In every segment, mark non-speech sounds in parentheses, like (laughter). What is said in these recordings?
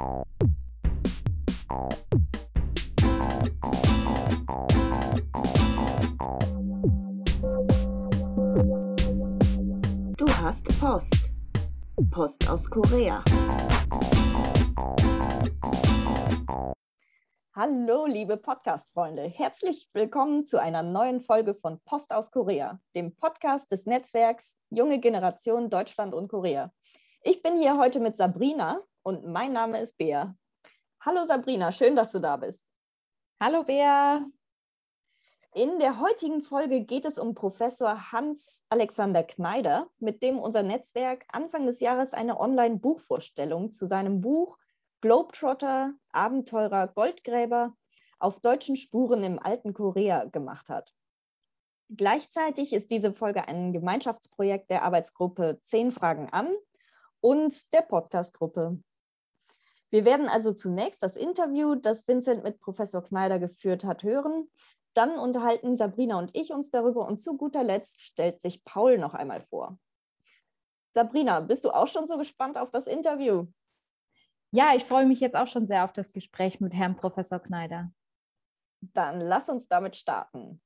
Du hast Post. Post aus Korea. Hallo, liebe Podcast-Freunde. Herzlich willkommen zu einer neuen Folge von Post aus Korea, dem Podcast des Netzwerks Junge Generation Deutschland und Korea. Ich bin hier heute mit Sabrina und mein Name ist Bea. Hallo Sabrina, schön, dass du da bist. Hallo Bea. In der heutigen Folge geht es um Professor Hans Alexander Kneider, mit dem unser Netzwerk Anfang des Jahres eine Online-Buchvorstellung zu seinem Buch Globetrotter, Abenteurer, Goldgräber auf deutschen Spuren im alten Korea gemacht hat. Gleichzeitig ist diese Folge ein Gemeinschaftsprojekt der Arbeitsgruppe Zehn Fragen an und der Podcastgruppe. Wir werden also zunächst das Interview, das Vincent mit Professor Kneider geführt hat, hören. Dann unterhalten Sabrina und ich uns darüber und zu guter Letzt stellt sich Paul noch einmal vor. Sabrina, bist du auch schon so gespannt auf das Interview? Ja, ich freue mich jetzt auch schon sehr auf das Gespräch mit Herrn Professor Kneider. Dann lass uns damit starten.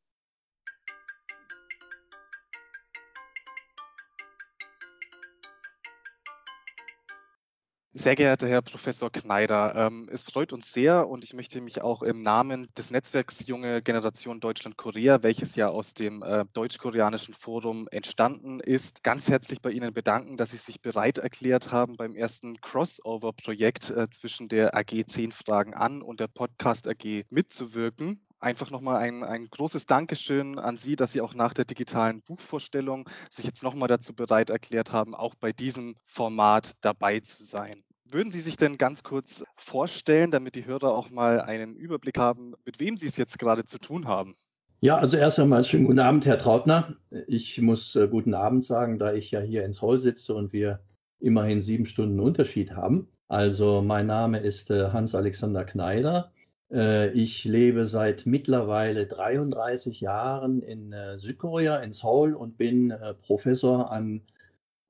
Sehr geehrter Herr Professor Kneider, ähm, es freut uns sehr und ich möchte mich auch im Namen des Netzwerks Junge Generation Deutschland-Korea, welches ja aus dem äh, Deutsch-Koreanischen Forum entstanden ist, ganz herzlich bei Ihnen bedanken, dass Sie sich bereit erklärt haben, beim ersten Crossover-Projekt äh, zwischen der AG 10 Fragen an und der Podcast AG mitzuwirken einfach nochmal ein, ein großes Dankeschön an Sie, dass Sie auch nach der digitalen Buchvorstellung sich jetzt nochmal dazu bereit erklärt haben, auch bei diesem Format dabei zu sein. Würden Sie sich denn ganz kurz vorstellen, damit die Hörer auch mal einen Überblick haben, mit wem Sie es jetzt gerade zu tun haben? Ja, also erst einmal schönen guten Abend, Herr Trautner. Ich muss äh, guten Abend sagen, da ich ja hier ins Hall sitze und wir immerhin sieben Stunden Unterschied haben. Also mein Name ist äh, Hans-Alexander Kneider. Äh, ich lebe seit mittlerweile 33 Jahren in äh, Südkorea, in Seoul und bin äh, Professor an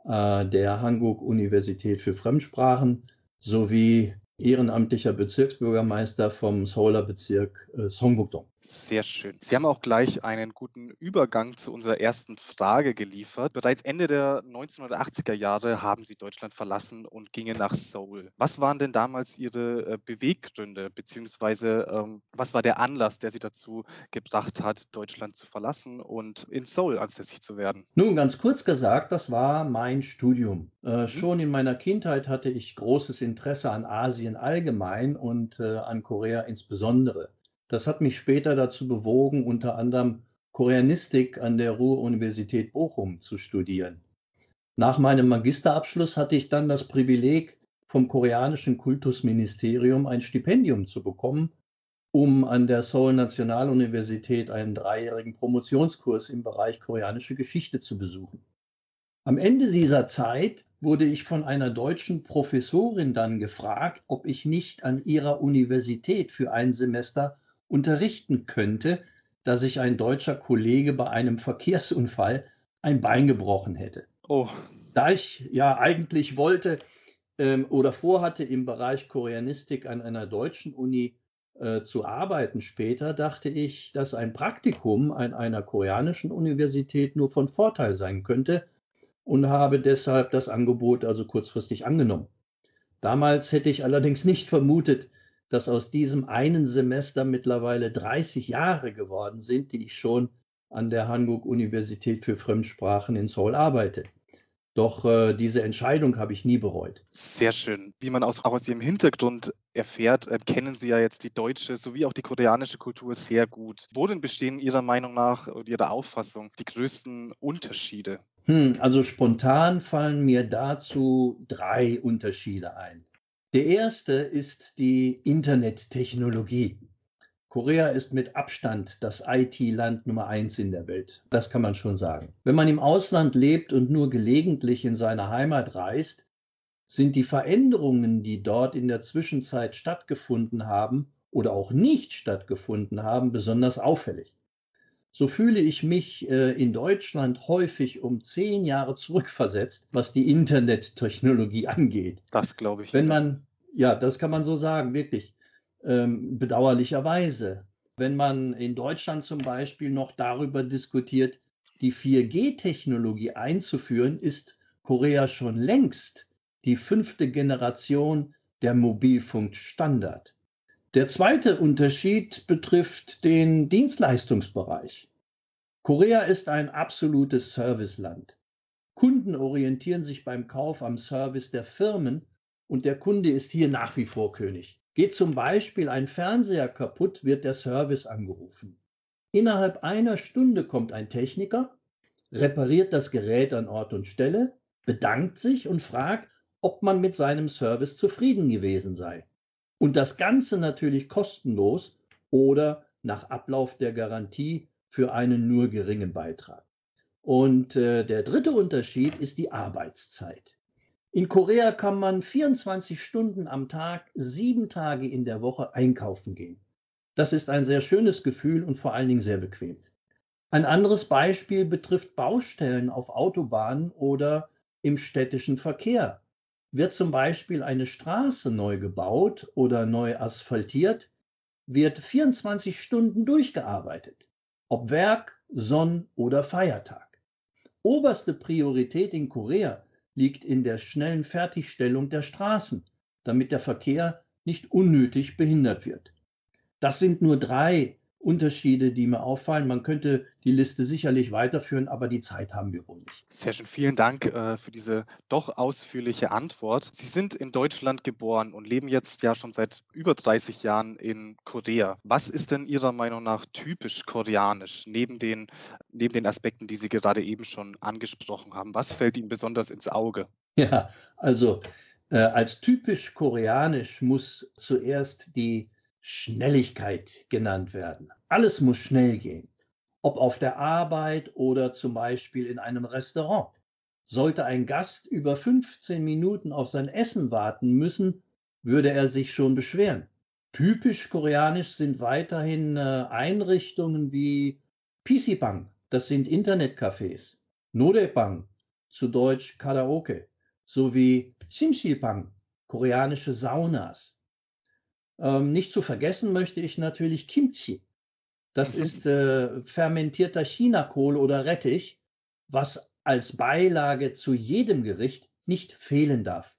der Hanguk Universität für Fremdsprachen sowie ehrenamtlicher Bezirksbürgermeister vom Seouler Bezirk Songbukdong. Sehr schön. Sie haben auch gleich einen guten Übergang zu unserer ersten Frage geliefert. Bereits Ende der 1980er Jahre haben Sie Deutschland verlassen und gingen nach Seoul. Was waren denn damals Ihre äh, Beweggründe, beziehungsweise ähm, was war der Anlass, der Sie dazu gebracht hat, Deutschland zu verlassen und in Seoul ansässig zu werden? Nun, ganz kurz gesagt, das war mein Studium. Äh, mhm. Schon in meiner Kindheit hatte ich großes Interesse an Asien allgemein und äh, an Korea insbesondere. Das hat mich später dazu bewogen, unter anderem Koreanistik an der Ruhr-Universität Bochum zu studieren. Nach meinem Magisterabschluss hatte ich dann das Privileg, vom koreanischen Kultusministerium ein Stipendium zu bekommen, um an der Seoul Nationaluniversität einen dreijährigen Promotionskurs im Bereich koreanische Geschichte zu besuchen. Am Ende dieser Zeit wurde ich von einer deutschen Professorin dann gefragt, ob ich nicht an ihrer Universität für ein Semester unterrichten könnte, dass sich ein deutscher Kollege bei einem Verkehrsunfall ein Bein gebrochen hätte. Oh. Da ich ja eigentlich wollte ähm, oder vorhatte, im Bereich Koreanistik an einer deutschen Uni äh, zu arbeiten später, dachte ich, dass ein Praktikum an einer koreanischen Universität nur von Vorteil sein könnte und habe deshalb das Angebot also kurzfristig angenommen. Damals hätte ich allerdings nicht vermutet, dass aus diesem einen Semester mittlerweile 30 Jahre geworden sind, die ich schon an der Hanguk Universität für Fremdsprachen in Seoul arbeite. Doch äh, diese Entscheidung habe ich nie bereut. Sehr schön. Wie man auch aus Ihrem Hintergrund erfährt, äh, kennen Sie ja jetzt die deutsche sowie auch die koreanische Kultur sehr gut. Worin bestehen Ihrer Meinung nach und Ihrer Auffassung die größten Unterschiede? Hm, also spontan fallen mir dazu drei Unterschiede ein. Der erste ist die Internettechnologie. Korea ist mit Abstand das IT-Land Nummer eins in der Welt. Das kann man schon sagen. Wenn man im Ausland lebt und nur gelegentlich in seine Heimat reist, sind die Veränderungen, die dort in der Zwischenzeit stattgefunden haben oder auch nicht stattgefunden haben, besonders auffällig so fühle ich mich äh, in Deutschland häufig um zehn Jahre zurückversetzt, was die Internettechnologie angeht. Das glaube ich. Wenn man Ja, das kann man so sagen, wirklich. Ähm, bedauerlicherweise. Wenn man in Deutschland zum Beispiel noch darüber diskutiert, die 4G-Technologie einzuführen, ist Korea schon längst die fünfte Generation der Mobilfunkstandard. Der zweite Unterschied betrifft den Dienstleistungsbereich. Korea ist ein absolutes Serviceland. Kunden orientieren sich beim Kauf am Service der Firmen und der Kunde ist hier nach wie vor König. Geht zum Beispiel ein Fernseher kaputt, wird der Service angerufen. Innerhalb einer Stunde kommt ein Techniker, repariert das Gerät an Ort und Stelle, bedankt sich und fragt, ob man mit seinem Service zufrieden gewesen sei. Und das Ganze natürlich kostenlos oder nach Ablauf der Garantie für einen nur geringen Beitrag. Und äh, der dritte Unterschied ist die Arbeitszeit. In Korea kann man 24 Stunden am Tag, sieben Tage in der Woche einkaufen gehen. Das ist ein sehr schönes Gefühl und vor allen Dingen sehr bequem. Ein anderes Beispiel betrifft Baustellen auf Autobahnen oder im städtischen Verkehr. Wird zum Beispiel eine Straße neu gebaut oder neu asphaltiert, wird 24 Stunden durchgearbeitet, ob Werk, Sonn- oder Feiertag. Oberste Priorität in Korea liegt in der schnellen Fertigstellung der Straßen, damit der Verkehr nicht unnötig behindert wird. Das sind nur drei Unterschiede, die mir auffallen. Man könnte die Liste sicherlich weiterführen, aber die Zeit haben wir wohl nicht. Sehr schön. Vielen Dank äh, für diese doch ausführliche Antwort. Sie sind in Deutschland geboren und leben jetzt ja schon seit über 30 Jahren in Korea. Was ist denn Ihrer Meinung nach typisch koreanisch, neben den, neben den Aspekten, die Sie gerade eben schon angesprochen haben? Was fällt Ihnen besonders ins Auge? Ja, also äh, als typisch koreanisch muss zuerst die Schnelligkeit genannt werden. Alles muss schnell gehen, ob auf der Arbeit oder zum Beispiel in einem Restaurant. Sollte ein Gast über 15 Minuten auf sein Essen warten müssen, würde er sich schon beschweren. Typisch koreanisch sind weiterhin äh, Einrichtungen wie PC-Bang, das sind Internetcafés, Nodebang, zu Deutsch Karaoke, sowie Simsilbang, koreanische Saunas. Ähm, nicht zu vergessen möchte ich natürlich Kimchi. Das mhm. ist äh, fermentierter Chinakohl oder Rettich, was als Beilage zu jedem Gericht nicht fehlen darf.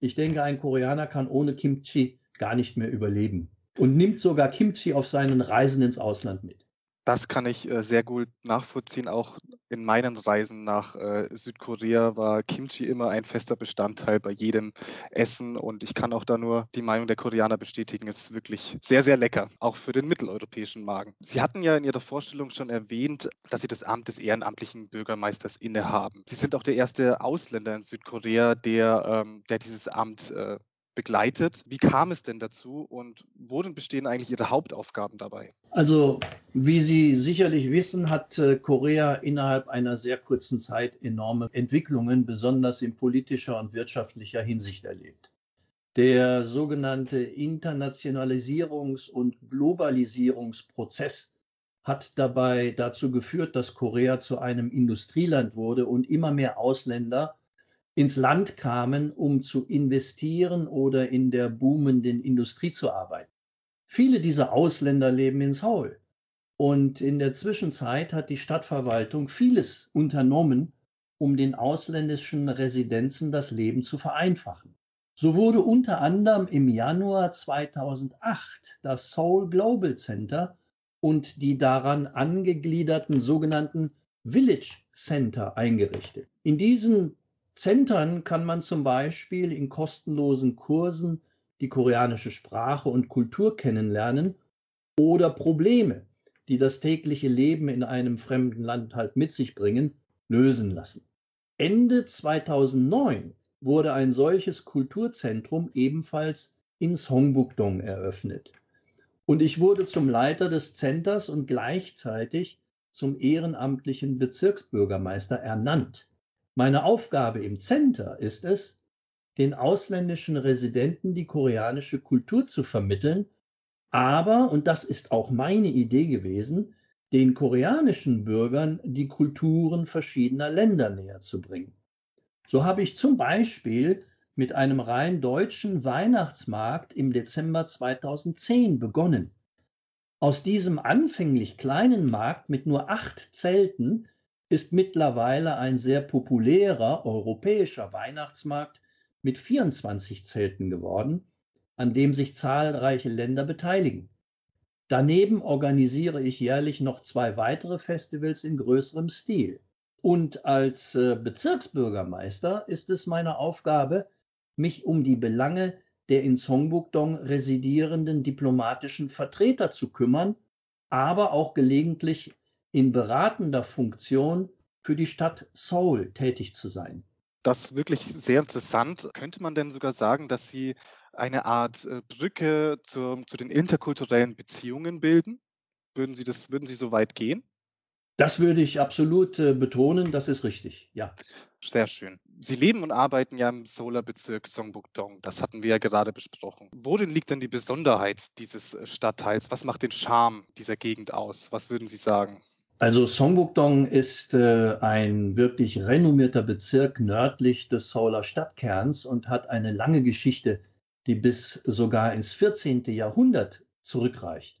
Ich denke, ein Koreaner kann ohne Kimchi gar nicht mehr überleben und nimmt sogar Kimchi auf seinen Reisen ins Ausland mit. Das kann ich äh, sehr gut nachvollziehen. Auch in meinen Reisen nach äh, Südkorea war Kimchi immer ein fester Bestandteil bei jedem Essen. Und ich kann auch da nur die Meinung der Koreaner bestätigen. Es ist wirklich sehr, sehr lecker, auch für den mitteleuropäischen Magen. Sie hatten ja in Ihrer Vorstellung schon erwähnt, dass Sie das Amt des ehrenamtlichen Bürgermeisters innehaben. Sie sind auch der erste Ausländer in Südkorea, der, ähm, der dieses Amt äh, begleitet. Wie kam es denn dazu und worin bestehen eigentlich Ihre Hauptaufgaben dabei? Also, wie Sie sicherlich wissen, hat äh, Korea innerhalb einer sehr kurzen Zeit enorme Entwicklungen, besonders in politischer und wirtschaftlicher Hinsicht erlebt. Der sogenannte Internationalisierungs- und Globalisierungsprozess hat dabei dazu geführt, dass Korea zu einem Industrieland wurde und immer mehr Ausländer ins Land kamen, um zu investieren oder in der boomenden Industrie zu arbeiten. Viele dieser Ausländer leben in Seoul. Und in der Zwischenzeit hat die Stadtverwaltung vieles unternommen, um den ausländischen Residenzen das Leben zu vereinfachen. So wurde unter anderem im Januar 2008 das Seoul Global Center und die daran angegliederten sogenannten Village Center eingerichtet. In diesen Zentren kann man zum Beispiel in kostenlosen Kursen die koreanische Sprache und Kultur kennenlernen oder Probleme, die das tägliche Leben in einem fremden Land halt mit sich bringen, lösen lassen. Ende 2009 wurde ein solches Kulturzentrum ebenfalls in Songbukdong eröffnet. Und ich wurde zum Leiter des Centers und gleichzeitig zum ehrenamtlichen Bezirksbürgermeister ernannt. Meine Aufgabe im Center ist es, den ausländischen Residenten die koreanische Kultur zu vermitteln, aber, und das ist auch meine Idee gewesen, den koreanischen Bürgern die Kulturen verschiedener Länder näher zu bringen. So habe ich zum Beispiel mit einem rein deutschen Weihnachtsmarkt im Dezember 2010 begonnen. Aus diesem anfänglich kleinen Markt mit nur acht Zelten ist mittlerweile ein sehr populärer europäischer Weihnachtsmarkt mit 24 Zelten geworden, an dem sich zahlreiche Länder beteiligen. Daneben organisiere ich jährlich noch zwei weitere Festivals in größerem Stil. Und als äh, Bezirksbürgermeister ist es meine Aufgabe, mich um die Belange der in Songbukdong residierenden diplomatischen Vertreter zu kümmern, aber auch gelegentlich in beratender Funktion für die Stadt Seoul tätig zu sein. Das ist wirklich sehr interessant. Könnte man denn sogar sagen, dass Sie eine Art äh, Brücke zu, zu den interkulturellen Beziehungen bilden? Würden Sie, das, würden Sie so weit gehen? Das würde ich absolut äh, betonen, das ist richtig, ja. Sehr schön. Sie leben und arbeiten ja im Solar-Bezirk Songbukdong. Das hatten wir ja gerade besprochen. Worin liegt denn die Besonderheit dieses äh, Stadtteils? Was macht den Charme dieser Gegend aus? Was würden Sie sagen? Also Songbukdong ist äh, ein wirklich renommierter Bezirk nördlich des Seouler Stadtkerns und hat eine lange Geschichte, die bis sogar ins 14. Jahrhundert zurückreicht.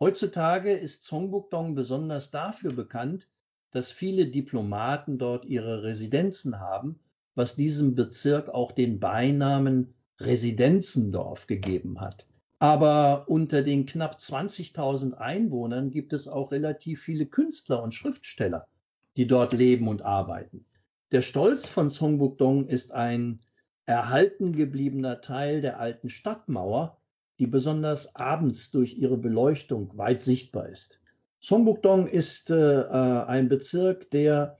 Heutzutage ist Songbukdong besonders dafür bekannt, dass viele Diplomaten dort ihre Residenzen haben, was diesem Bezirk auch den Beinamen Residenzendorf gegeben hat. Aber unter den knapp 20.000 Einwohnern gibt es auch relativ viele Künstler und Schriftsteller, die dort leben und arbeiten. Der Stolz von Songbukdong ist ein erhalten gebliebener Teil der alten Stadtmauer, die besonders abends durch ihre Beleuchtung weit sichtbar ist. Songbukdong ist äh, äh, ein Bezirk, der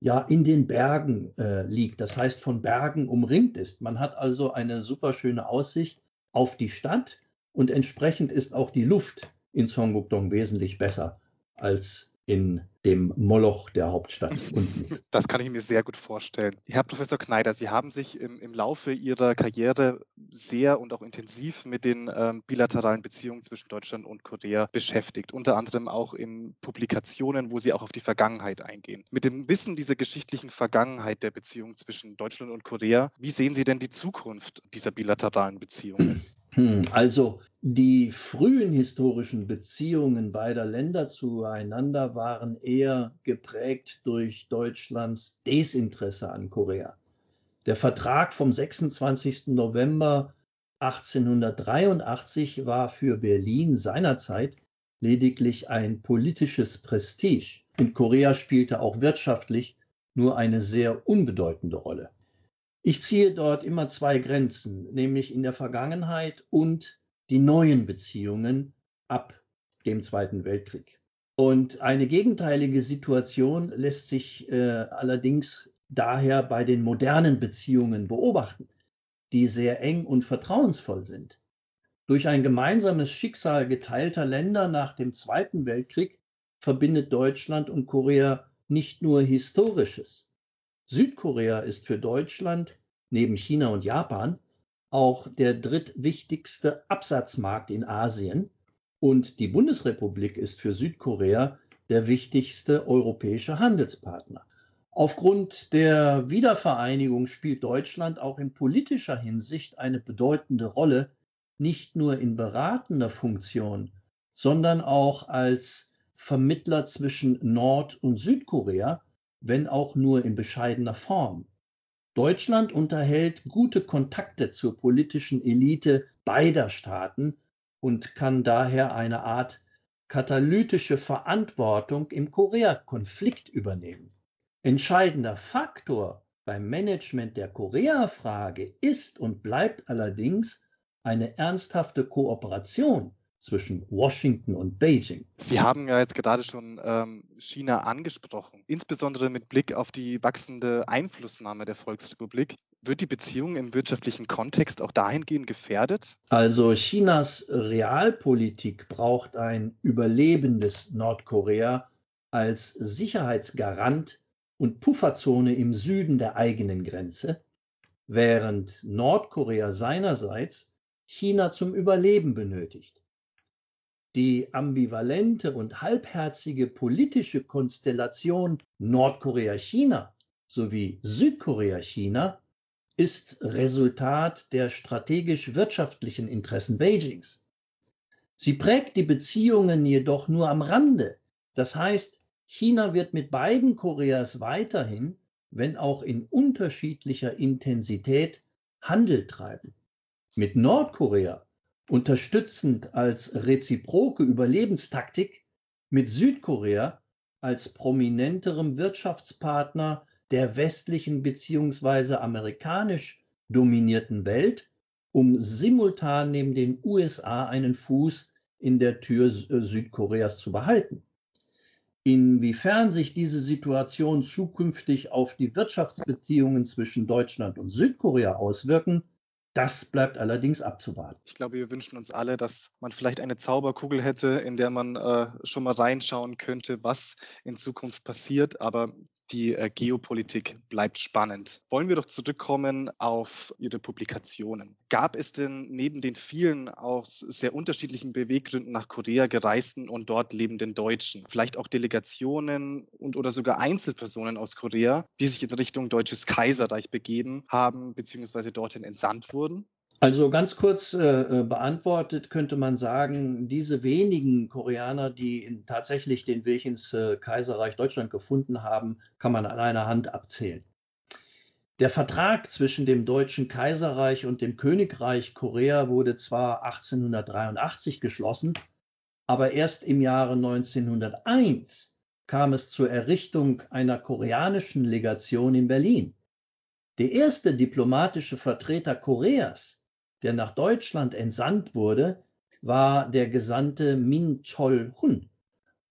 ja in den Bergen äh, liegt, das heißt von Bergen umringt ist. Man hat also eine super schöne Aussicht auf die Stadt und entsprechend ist auch die Luft in Songbukdong wesentlich besser als in dem Moloch der Hauptstadt unten. (laughs) Das kann ich mir sehr gut vorstellen. Herr Professor Kneider, Sie haben sich im, im Laufe Ihrer Karriere sehr und auch intensiv mit den ähm, bilateralen Beziehungen zwischen Deutschland und Korea beschäftigt, unter anderem auch in Publikationen, wo Sie auch auf die Vergangenheit eingehen. Mit dem Wissen dieser geschichtlichen Vergangenheit der Beziehungen zwischen Deutschland und Korea, wie sehen Sie denn die Zukunft dieser bilateralen Beziehungen? (clears throat) Hm, also die frühen historischen Beziehungen beider Länder zueinander waren eher geprägt durch Deutschlands Desinteresse an Korea. Der Vertrag vom 26. November 1883 war für Berlin seinerzeit lediglich ein politisches Prestige und Korea spielte auch wirtschaftlich nur eine sehr unbedeutende Rolle. Ich ziehe dort immer zwei Grenzen, nämlich in der Vergangenheit und die neuen Beziehungen ab dem Zweiten Weltkrieg. Und eine gegenteilige Situation lässt sich äh, allerdings daher bei den modernen Beziehungen beobachten, die sehr eng und vertrauensvoll sind. Durch ein gemeinsames Schicksal geteilter Länder nach dem Zweiten Weltkrieg verbindet Deutschland und Korea nicht nur Historisches. Südkorea ist für Deutschland neben China und Japan auch der drittwichtigste Absatzmarkt in Asien und die Bundesrepublik ist für Südkorea der wichtigste europäische Handelspartner. Aufgrund der Wiedervereinigung spielt Deutschland auch in politischer Hinsicht eine bedeutende Rolle, nicht nur in beratender Funktion, sondern auch als Vermittler zwischen Nord- und Südkorea, wenn auch nur in bescheidener Form. Deutschland unterhält gute Kontakte zur politischen Elite beider Staaten und kann daher eine Art katalytische Verantwortung im Korea-Konflikt übernehmen. Entscheidender Faktor beim Management der Korea-Frage ist und bleibt allerdings eine ernsthafte Kooperation zwischen Washington und Beijing. Sie haben ja jetzt gerade schon ähm, China angesprochen, insbesondere mit Blick auf die wachsende Einflussnahme der Volksrepublik. Wird die Beziehung im wirtschaftlichen Kontext auch dahingehend gefährdet? Also Chinas Realpolitik braucht ein überlebendes Nordkorea als Sicherheitsgarant und Pufferzone im Süden der eigenen Grenze, während Nordkorea seinerseits China zum Überleben benötigt. Die ambivalente und halbherzige politische Konstellation Nordkorea-China sowie Südkorea-China ist Resultat der strategisch-wirtschaftlichen Interessen Beijings. Sie prägt die Beziehungen jedoch nur am Rande. Das heißt, China wird mit beiden Koreas weiterhin, wenn auch in unterschiedlicher Intensität, Handel treiben. Mit Nordkorea unterstützend als reziproke Überlebenstaktik, mit Südkorea als prominenterem Wirtschaftspartner der westlichen bzw. amerikanisch dominierten Welt, um simultan neben den USA einen Fuß in der Tür äh, Südkoreas zu behalten. Inwiefern sich diese Situation zukünftig auf die Wirtschaftsbeziehungen zwischen Deutschland und Südkorea auswirken, das bleibt allerdings abzuwarten. Ich glaube, wir wünschen uns alle, dass man vielleicht eine Zauberkugel hätte, in der man äh, schon mal reinschauen könnte, was in Zukunft passiert. Aber die äh, Geopolitik bleibt spannend. Wollen wir doch zurückkommen auf Ihre Publikationen. Gab es denn neben den vielen aus sehr unterschiedlichen Beweggründen nach Korea gereisten und dort lebenden Deutschen, vielleicht auch Delegationen und oder sogar Einzelpersonen aus Korea, die sich in Richtung Deutsches Kaiserreich begeben haben bzw. dorthin entsandt wurden? Also ganz kurz äh, äh, beantwortet könnte man sagen, diese wenigen Koreaner, die in, tatsächlich den Weg ins äh, Kaiserreich Deutschland gefunden haben, kann man an einer Hand abzählen. Der Vertrag zwischen dem Deutschen Kaiserreich und dem Königreich Korea wurde zwar 1883 geschlossen, aber erst im Jahre 1901 kam es zur Errichtung einer koreanischen Legation in Berlin. Der erste diplomatische Vertreter Koreas der nach Deutschland entsandt wurde, war der Gesandte Min Chol-hun,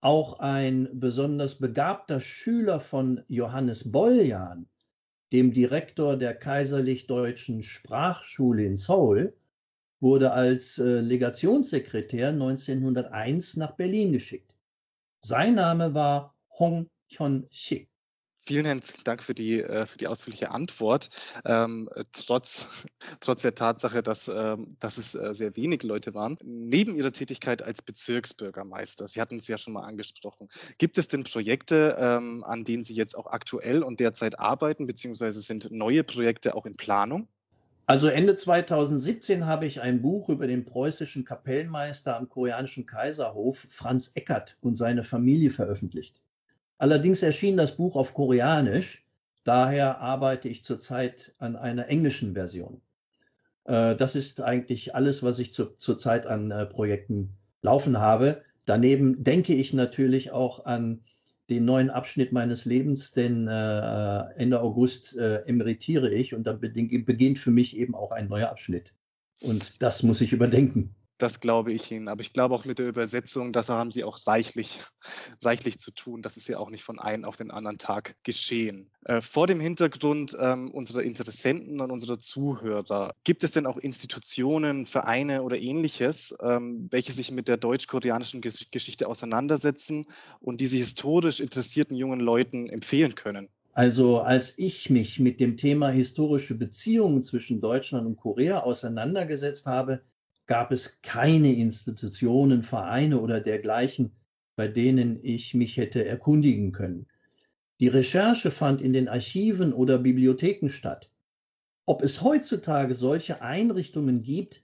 auch ein besonders begabter Schüler von Johannes Boljan, dem Direktor der Kaiserlich-Deutschen Sprachschule in Seoul, wurde als äh, Legationssekretär 1901 nach Berlin geschickt. Sein Name war Hong Hyun-sik. Vielen herzlichen Dank für die, äh, für die ausführliche Antwort. Ähm, trotz, (laughs) trotz der Tatsache, dass, ähm, dass es äh, sehr wenig Leute waren. Neben Ihrer Tätigkeit als Bezirksbürgermeister, Sie hatten es ja schon mal angesprochen, gibt es denn Projekte, ähm, an denen Sie jetzt auch aktuell und derzeit arbeiten, beziehungsweise sind neue Projekte auch in Planung? Also Ende 2017 habe ich ein Buch über den preußischen Kapellmeister am koreanischen Kaiserhof, Franz Eckert, und seine Familie veröffentlicht. Allerdings erschien das Buch auf Koreanisch, daher arbeite ich zurzeit an einer englischen Version. Äh, das ist eigentlich alles, was ich zu, zurzeit an äh, Projekten laufen habe. Daneben denke ich natürlich auch an den neuen Abschnitt meines Lebens, denn äh, Ende August emeritiere ich und dann beginnt für mich eben auch ein neuer Abschnitt. Und das muss ich überdenken. Das glaube ich Ihnen. Aber ich glaube auch mit der Übersetzung, das haben Sie auch reichlich, (laughs) reichlich zu tun. Das ist ja auch nicht von einem auf den anderen Tag geschehen. Äh, vor dem Hintergrund ähm, unserer Interessenten und unserer Zuhörer, gibt es denn auch Institutionen, Vereine oder ähnliches, ähm, welche sich mit der deutsch-koreanischen Geschichte auseinandersetzen und diese historisch interessierten jungen Leuten empfehlen können? Also als ich mich mit dem Thema historische Beziehungen zwischen Deutschland und Korea auseinandergesetzt habe, gab es keine Institutionen, Vereine oder dergleichen, bei denen ich mich hätte erkundigen können. Die Recherche fand in den Archiven oder Bibliotheken statt. Ob es heutzutage solche Einrichtungen gibt,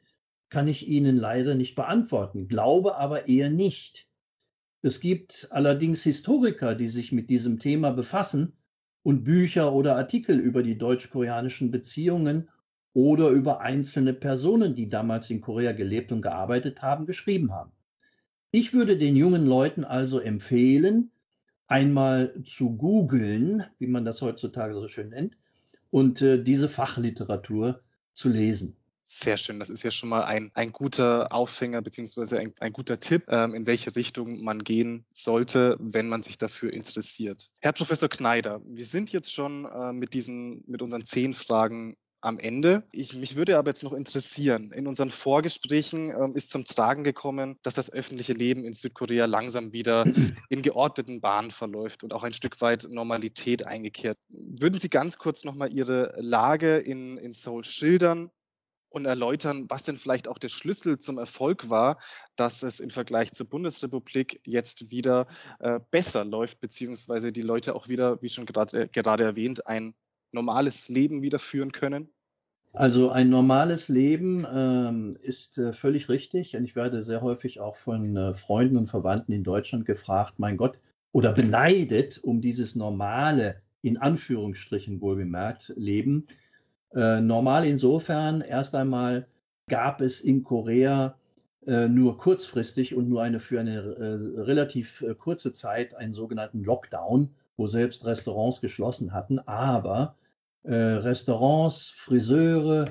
kann ich Ihnen leider nicht beantworten, glaube aber eher nicht. Es gibt allerdings Historiker, die sich mit diesem Thema befassen und Bücher oder Artikel über die deutsch-koreanischen Beziehungen oder über einzelne Personen, die damals in Korea gelebt und gearbeitet haben, geschrieben haben. Ich würde den jungen Leuten also empfehlen, einmal zu googeln, wie man das heutzutage so schön nennt, und äh, diese Fachliteratur zu lesen. Sehr schön. Das ist ja schon mal ein, ein guter Aufhänger beziehungsweise ein, ein guter Tipp, ähm, in welche Richtung man gehen sollte, wenn man sich dafür interessiert. Herr Professor Kneider, wir sind jetzt schon äh, mit diesen, mit unseren zehn Fragen am Ende. Ich, mich würde aber jetzt noch interessieren, in unseren Vorgesprächen ähm, ist zum Tragen gekommen, dass das öffentliche Leben in Südkorea langsam wieder (clears throat) in geordneten Bahnen verläuft und auch ein Stück weit Normalität eingekehrt. Würden Sie ganz kurz nochmal Ihre Lage in, in Seoul schildern? Und erläutern, was denn vielleicht auch der Schlüssel zum Erfolg war, dass es im Vergleich zur Bundesrepublik jetzt wieder äh, besser läuft, beziehungsweise die Leute auch wieder, wie schon gerade, äh, gerade erwähnt, ein normales Leben wieder führen können? Also ein normales Leben ähm, ist äh, völlig richtig. Und ich werde sehr häufig auch von äh, Freunden und Verwandten in Deutschland gefragt, mein Gott, oder beneidet um dieses normale, in Anführungsstrichen wohlgemerkt, Leben. Äh, normal insofern, erst einmal gab es in Korea äh, nur kurzfristig und nur eine für eine äh, relativ äh, kurze Zeit einen sogenannten Lockdown, wo selbst Restaurants geschlossen hatten. Aber äh, Restaurants, Friseure,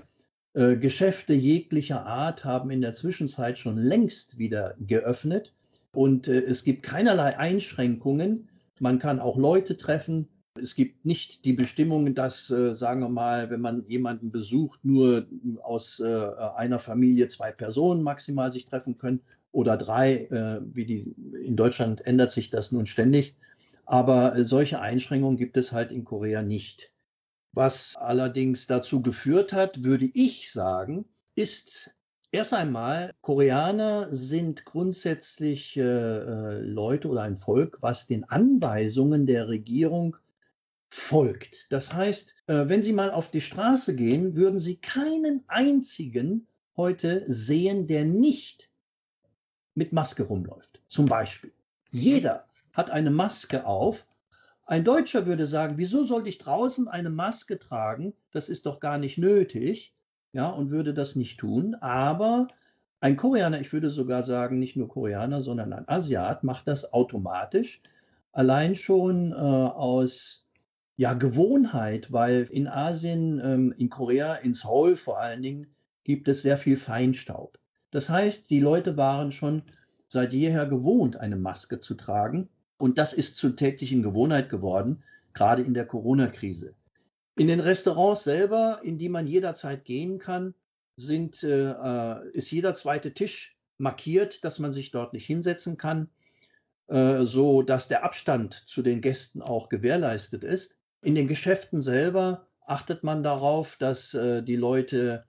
äh, Geschäfte jeglicher Art haben in der Zwischenzeit schon längst wieder geöffnet und äh, es gibt keinerlei Einschränkungen. Man kann auch Leute treffen. Es gibt nicht die Bestimmungen, dass, äh, sagen wir mal, wenn man jemanden besucht, nur aus äh, einer Familie zwei Personen maximal sich treffen können oder drei. Äh, wie die, in Deutschland ändert sich das nun ständig. Aber äh, solche Einschränkungen gibt es halt in Korea nicht. Was allerdings dazu geführt hat, würde ich sagen, ist erst einmal, Koreaner sind grundsätzlich äh, äh, Leute oder ein Volk, was den Anweisungen der Regierung folgt. Das heißt, äh, wenn Sie mal auf die Straße gehen, würden Sie keinen einzigen heute sehen, der nicht mit Maske rumläuft. Zum Beispiel. Jeder hat eine Maske auf ein Deutscher würde sagen, wieso sollte ich draußen eine Maske tragen? Das ist doch gar nicht nötig. Ja, und würde das nicht tun. Aber ein Koreaner, ich würde sogar sagen, nicht nur Koreaner, sondern ein Asiat macht das automatisch. Allein schon äh, aus ja, Gewohnheit, weil in Asien, ähm, in Korea, in Seoul vor allen Dingen, gibt es sehr viel Feinstaub. Das heißt, die Leute waren schon seit jeher gewohnt, eine Maske zu tragen. Und das ist zur täglichen Gewohnheit geworden, gerade in der Corona-Krise. In den Restaurants selber, in die man jederzeit gehen kann, sind, äh, äh, ist jeder zweite Tisch markiert, dass man sich dort nicht hinsetzen kann, äh, so dass der Abstand zu den Gästen auch gewährleistet ist. In den Geschäften selber achtet man darauf, dass äh, die Leute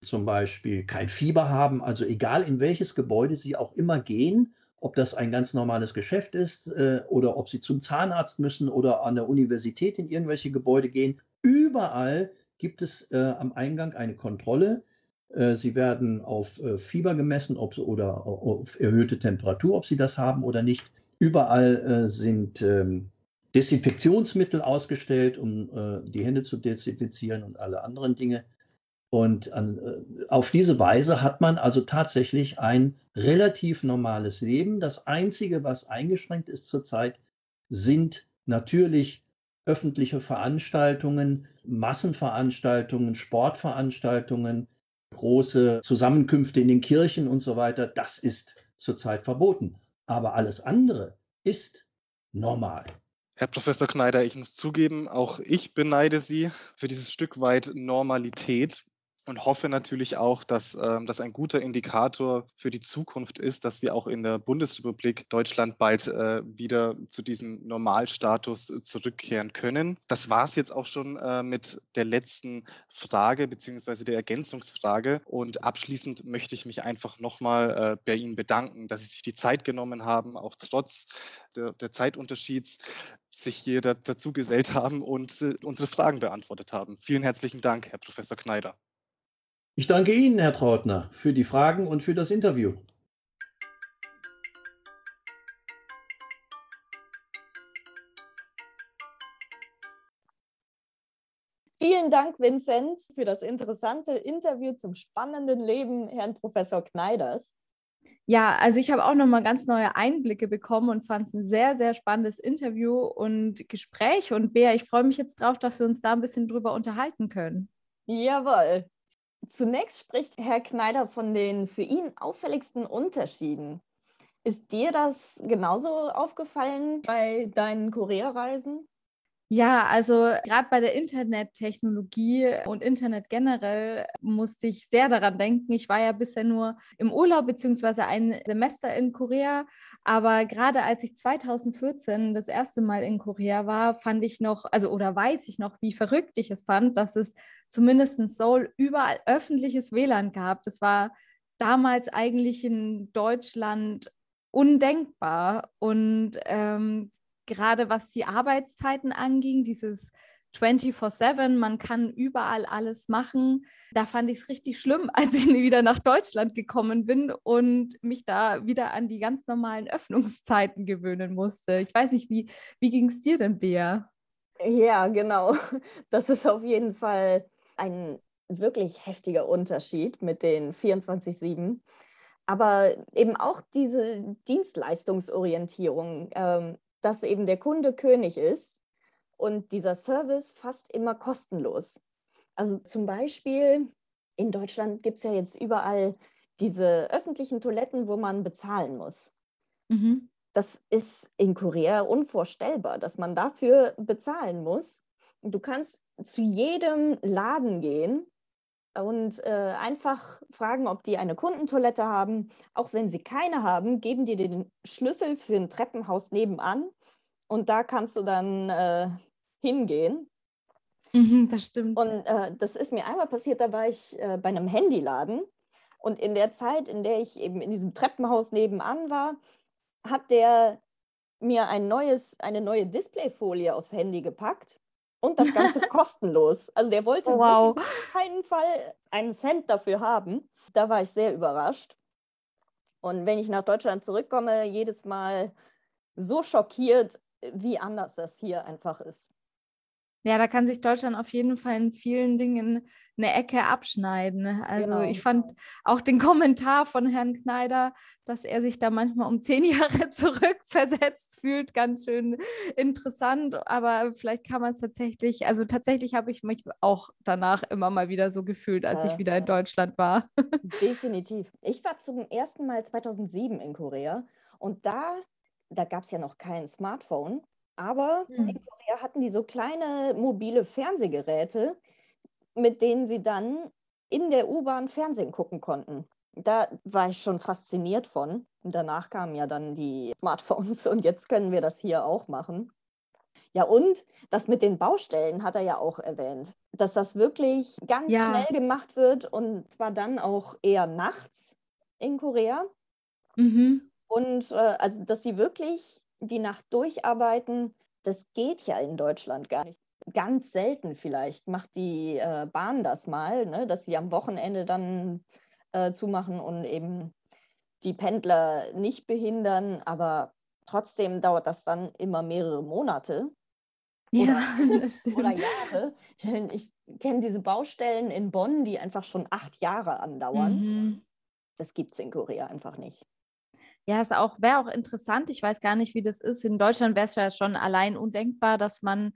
zum Beispiel kein Fieber haben, also egal in welches Gebäude sie auch immer gehen, ob das ein ganz normales Geschäft ist äh, oder ob sie zum Zahnarzt müssen oder an der Universität in irgendwelche Gebäude gehen. Überall gibt es äh, am Eingang eine Kontrolle. Äh, sie werden auf äh, Fieber gemessen ob, oder auf erhöhte Temperatur, ob sie das haben oder nicht. Überall äh, sind ähm, Desinfektionsmittel ausgestellt, um äh, die Hände zu desinfizieren und alle anderen Dinge. Und an, äh, auf diese Weise hat man also tatsächlich ein relativ normales Leben. Das Einzige, was eingeschränkt ist zurzeit, sind natürlich öffentliche Veranstaltungen, Massenveranstaltungen, Sportveranstaltungen, große Zusammenkünfte in den Kirchen und so weiter. Das ist zurzeit verboten. Aber alles andere ist normal. Herr Professor Kneider, ich muss zugeben, auch ich beneide Sie für dieses Stück weit Normalität und hoffe natürlich auch, dass ähm, das ein guter Indikator für die Zukunft ist, dass wir auch in der Bundesrepublik Deutschland bald äh, wieder zu diesem Normalstatus äh, zurückkehren können. Das war es jetzt auch schon äh, mit der letzten Frage beziehungsweise der Ergänzungsfrage. Und abschließend möchte ich mich einfach nochmal äh, bei Ihnen bedanken, dass Sie sich die Zeit genommen haben, auch trotz der, der Zeitunterschieds sich hier dazu gesellt haben und äh, unsere Fragen beantwortet haben. Vielen herzlichen Dank, Herr Professor Kneider. Ich danke Ihnen, Herr Trautner, für die Fragen und für das Interview. Vielen Dank, Vincent, für das interessante Interview zum spannenden Leben Herrn Professor Kneiders. Ja, also ich habe auch nochmal ganz neue Einblicke bekommen und fand es ein sehr, sehr spannendes Interview und Gespräch. Und Bea, ich freue mich jetzt drauf, dass wir uns da ein bisschen drüber unterhalten können. Jawohl. Zunächst spricht Herr Kneider von den für ihn auffälligsten Unterschieden. Ist dir das genauso aufgefallen bei deinen Korea-Reisen? Ja, also gerade bei der Internettechnologie und Internet generell musste ich sehr daran denken. Ich war ja bisher nur im Urlaub beziehungsweise ein Semester in Korea, aber gerade als ich 2014 das erste Mal in Korea war, fand ich noch, also oder weiß ich noch, wie verrückt ich es fand, dass es zumindest in Seoul überall öffentliches WLAN gab. Das war damals eigentlich in Deutschland undenkbar und ähm, gerade was die Arbeitszeiten anging, dieses 24-7, man kann überall alles machen. Da fand ich es richtig schlimm, (laughs) als ich wieder nach Deutschland gekommen bin und mich da wieder an die ganz normalen Öffnungszeiten gewöhnen musste. Ich weiß nicht, wie, wie ging es dir denn, Bea? Ja, genau. (laughs) Das ist auf jeden Fall ein wirklich heftiger Unterschied mit den 24-7. Aber eben auch diese Dienstleistungsorientierung, ähm, dass eben der Kunde König ist und dieser Service fast immer kostenlos. Also zum Beispiel in Deutschland gibt es ja jetzt überall diese öffentlichen Toiletten, wo man bezahlen muss. Mhm. Das ist in Korea unvorstellbar, dass man dafür bezahlen muss. Du kannst zu jedem Laden gehen und äh, einfach fragen, ob die eine Kundentoilette haben. Auch wenn sie keine haben, geben die den Schlüssel für ein Treppenhaus nebenan und da kannst du dann äh, hingehen. Mhm, das stimmt. Und äh, das ist mir einmal passiert, da war ich äh, bei einem Handyladen und in der Zeit, in der ich eben in diesem Treppenhaus nebenan war, hat der mir ein neues, eine neue Displayfolie aufs Handy gepackt und das Ganze (laughs) kostenlos. Also der wollte wow. auf keinen Fall einen Cent dafür haben. Da war ich sehr überrascht. Und wenn ich nach Deutschland zurückkomme, jedes Mal so schockiert, wie anders das hier einfach ist. Ja, da kann sich Deutschland auf jeden Fall in vielen Dingen eine Ecke abschneiden. Also genau. ich fand auch den Kommentar von Herrn Kneider, dass er sich da manchmal um zehn (laughs) Jahre zurückversetzt fühlt, ganz schön interessant. Aber vielleicht kann man es tatsächlich, also tatsächlich habe ich mich auch danach immer mal wieder so gefühlt, als äh, ich wieder in Deutschland war. Definitiv. Ich war zum ersten Mal 2007 in Korea und da, da gab es ja noch kein Smartphone. Aber mhm. in Korea hatten die so kleine mobile Fernsehgeräte, mit denen sie dann in der U-Bahn Fernsehen gucken konnten. Da war ich schon fasziniert von. Danach kamen ja dann die Smartphones (laughs) und jetzt können wir das hier auch machen. Ja, und das mit den Baustellen hat er ja auch erwähnt, dass das wirklich ganz ja. schnell gemacht wird und zwar dann auch eher nachts in Korea. Mhm. Und äh, also, dass sie wirklich die Nacht durcharbeiten, das geht ja in Deutschland gar nicht. Ganz selten vielleicht macht die äh, Bahn das mal, ne, dass sie am Wochenende dann äh, zumachen und eben die Pendler nicht behindern, aber trotzdem dauert das dann immer mehrere Monate. Ja, oder, (laughs) (laughs) oder Jahre. Ich kenne diese Baustellen in Bonn, die einfach schon acht Jahre andauern. Mhm. Das gibt es in Korea einfach nicht. Ja, es auch, wäre auch interessant. Ich weiß gar nicht, wie das ist. In Deutschland wäre es ja schon allein undenkbar, dass man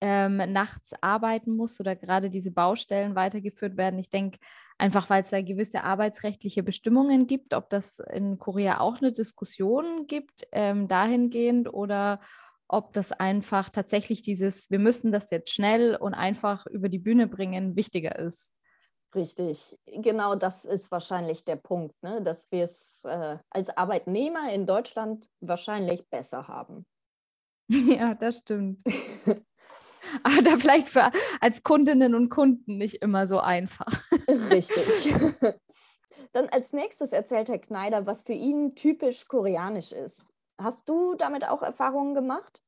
ähm, nachts arbeiten muss oder gerade diese Baustellen weitergeführt werden. Ich denke einfach, weil es da gewisse arbeitsrechtliche Bestimmungen gibt, ob das in Korea auch eine Diskussion gibt ähm, dahingehend oder ob das einfach tatsächlich dieses, wir müssen das jetzt schnell und einfach über die Bühne bringen, wichtiger ist. Richtig, genau das ist wahrscheinlich der Punkt, ne? dass wir es äh, als Arbeitnehmer in Deutschland wahrscheinlich besser haben. (laughs) Ja, das stimmt. (laughs) Aber da vielleicht für, als Kundinnen und Kunden nicht immer so einfach. (laughs) Richtig. Dann als nächstes erzählt Herr Kneider, was für ihn typisch koreanisch ist. Hast du damit auch Erfahrungen gemacht?